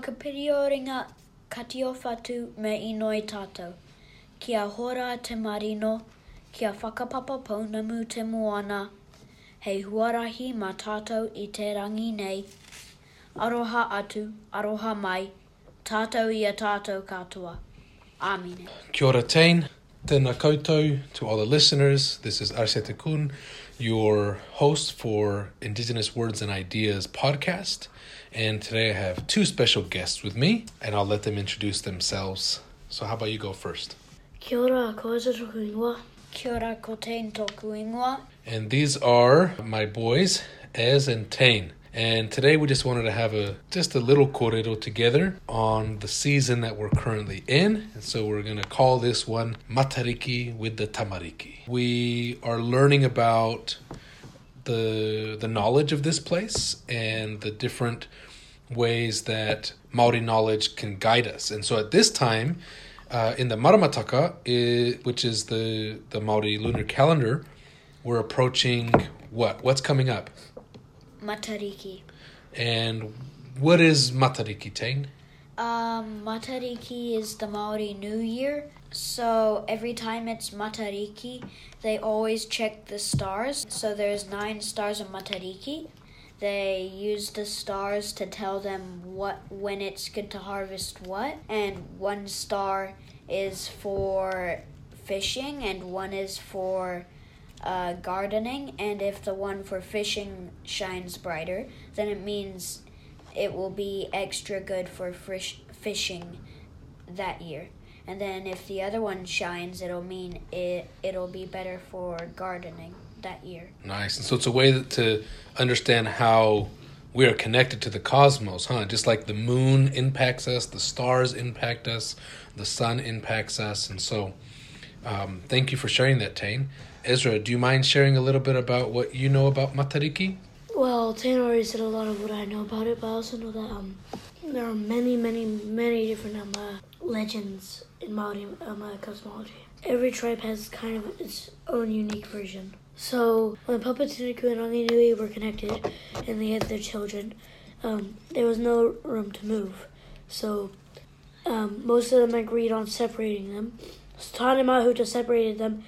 Ka o ringa katio whatu me ino i tātou. Kia hora te marino, kia whakapapa pounamu te moana, hei huarahi ma tātou i te rangi nei. Aroha atu, aroha mai, tātou i a tātou katoa. Āmine. Kia ora tein, tēnā koutou to all the listeners. This is Arsete Kun, your host for Indigenous Words and Ideas podcast. And today I have two special guests with me, and I'll let them introduce themselves. So how about you go first? Kia ora, ko esa toku ingoa. Kia ora ko tein tōku. And these are my boys, Ez and Tain. And today we just wanted to have a just a little kōrero together on the season that we're currently in. And so we're going to call this one Matariki with the Tamariki. We are learning about the the knowledge of this place and the different ways that Maori knowledge can guide us. And so at this time, uh, in the Maramataka, i which is the the Maori lunar calendar, we're approaching what? What's coming up? Matariki. And what is Matariki, Tain? Um, Matariki is the Maori New Year. So every time it's Matariki, they always check the stars. So there's nine stars of Matariki. They use the stars to tell them what when it's good to harvest what, and one star is for fishing, and one is for uh, gardening. And if the one for fishing shines brighter, then it means it will be extra good for fish, fishing that year. And then if the other one shines, it'll mean it it'll be better for gardening that year. Nice. And so it's a way to understand how we are connected to the cosmos, huh? Just like the moon impacts us, the stars impact us, the sun impacts us. And so um, thank you for sharing that, Tain. Ezra, do you mind sharing a little bit about what you know about Matariki? Well, Tane already said a lot of what I know about it, but I also know that um, there are many, many, many different um, uh, legends in Maori um, uh, cosmology. Every tribe has kind of its own unique version. So when Papatūānuku and Ranginui were connected and they had their children, um, there was no room to move. So um, most of them agreed on separating them. So Tanemahuta separated them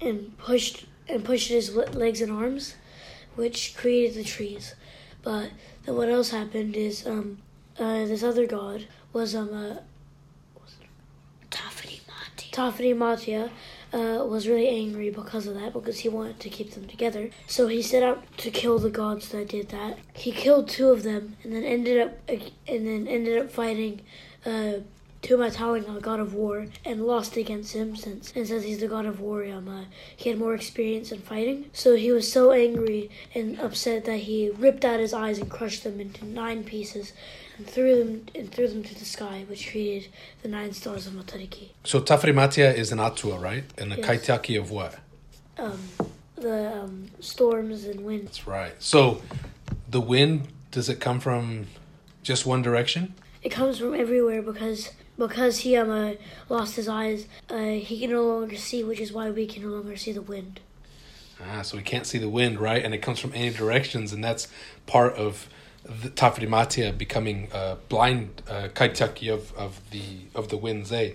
and pushed and pushed his legs and arms, which created the trees. But then what else happened is um, uh, this other god was um uh, Tāwhirimātea. Tawhiri Matia uh, was really angry because of that because he wanted to keep them together. So he set out to kill the gods that did that. He killed two of them and then ended up and then ended up fighting uh, Tūmatauenga, a god of war, and lost against him since and since he's the god of war, uh, he had more experience in fighting. So he was so angry and upset that he ripped out his eyes and crushed them into nine pieces and threw them and threw them to the sky, which created the nine stars of Matariki. So Tāwhirimātea is an atua, right? And a Yes. kaitiaki of what? um, the um, storms and winds. That's right. So the wind, does it come from just one direction? It comes from everywhere because because he um uh, lost his eyes. Uh, he can no longer see, which is why we can no longer see the wind. Ah, so we can't see the wind, right? And it comes from any directions, and that's part of the Tāwhirimātea becoming uh, blind uh, kaitiaki of, of the of the winds. Eh?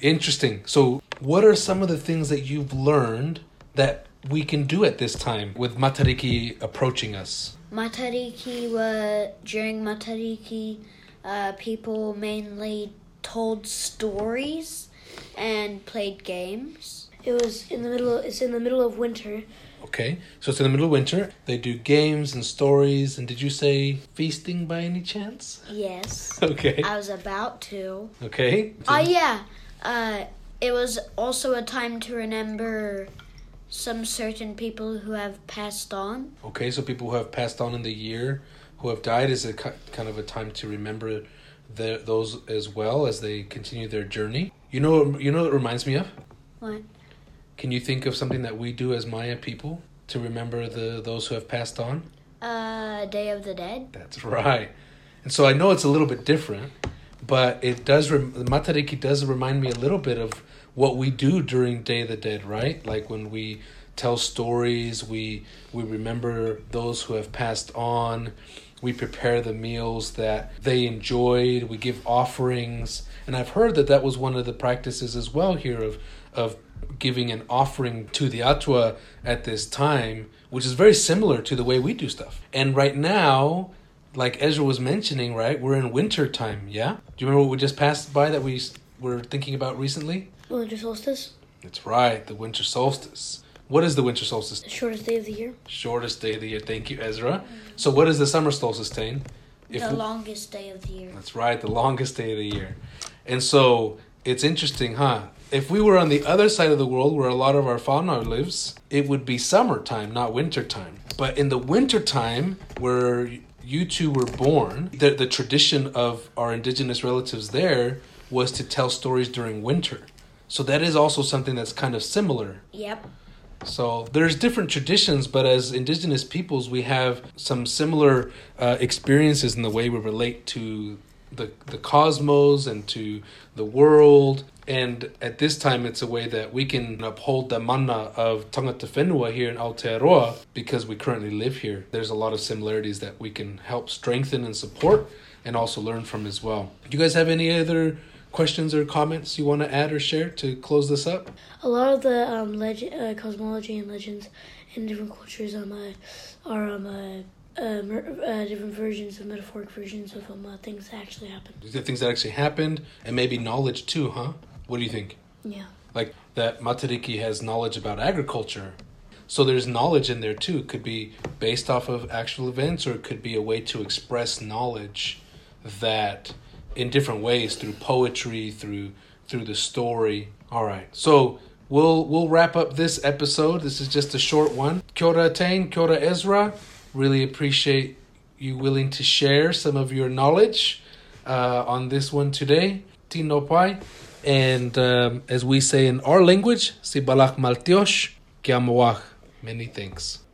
Interesting. So, what are some of the things that you've learned that we can do at this time with Matariki approaching us? Matariki were during Matariki, uh, people mainly told stories and played games. It was in the middle. Of, it's in the middle of winter. Okay, so it's in the middle of winter. They do games and stories. And did you say feasting by any chance? Yes, Okay. I was about to. Okay. Oh yeah, uh, it was also a time to remember some certain people who have passed on. Okay, so people who have passed on in the year, who have died, is a kind of a time to remember the, those as well as they continue their journey. You know, you know, what it reminds me of. What? Can you think of something that we do as Maya people to remember the those who have passed on? Uh, Day of the Dead. That's right. And so I know it's a little bit different, but it does. Rem- Matariki does remind me a little bit of what we do during Day of the Dead, right? Like when we tell stories, we we remember those who have passed on. We prepare the meals that they enjoyed. We give offerings, and I've heard that that was one of the practices as well here of of giving an offering to the Atua at this time, which is very similar to the way we do stuff. And right now, like Ezra was mentioning, right, we're in winter time. Yeah, do you remember what we just passed by that we were thinking about recently? Winter solstice, That's right, the winter solstice. What is the winter solstice? shortest day of the year. Shortest day of the year. Thank you, Ezra. So, what is the summer solstice, Tane? If the longest day of the year. That's right, the longest day of the year. And so it's interesting, huh? If we were on the other side of the world where a lot of our whānau lives, it would be summertime, not wintertime. But in the wintertime, where you two were born, the, the tradition of our indigenous relatives there was to tell stories during winter. So that is also something that's kind of similar Yep. So there's different traditions, but as indigenous peoples, we have some similar uh, experiences in the way we relate to the the cosmos and to the world. And at this time, it's a way that we can uphold the mana of Tangata Whenua here in Aotearoa because we currently live here. There's a lot of similarities that we can help strengthen and support and also learn from as well. Do you guys have any other questions or comments you want to add or share to close this up? A lot of the um, legend, uh, cosmology and legends in different cultures um, uh, are um, uh, uh, mer- uh, different versions of metaphoric versions of um, uh, things that actually happened. the things that actually happened and maybe knowledge too, huh? What do you think? Yeah. Like that Matariki has knowledge about agriculture. So there's knowledge in there too. It could be based off of actual events or it could be a way to express knowledge that in different ways through poetry, through through the story. All right. So we'll we'll wrap up this episode. This is just a short one. Kia ora Tane, kia ora Ezra. Really appreciate you willing to share some of your knowledge uh, on this one today. Tino Pai. And um, as we say in our language, si balak maltiosh. Many thanks.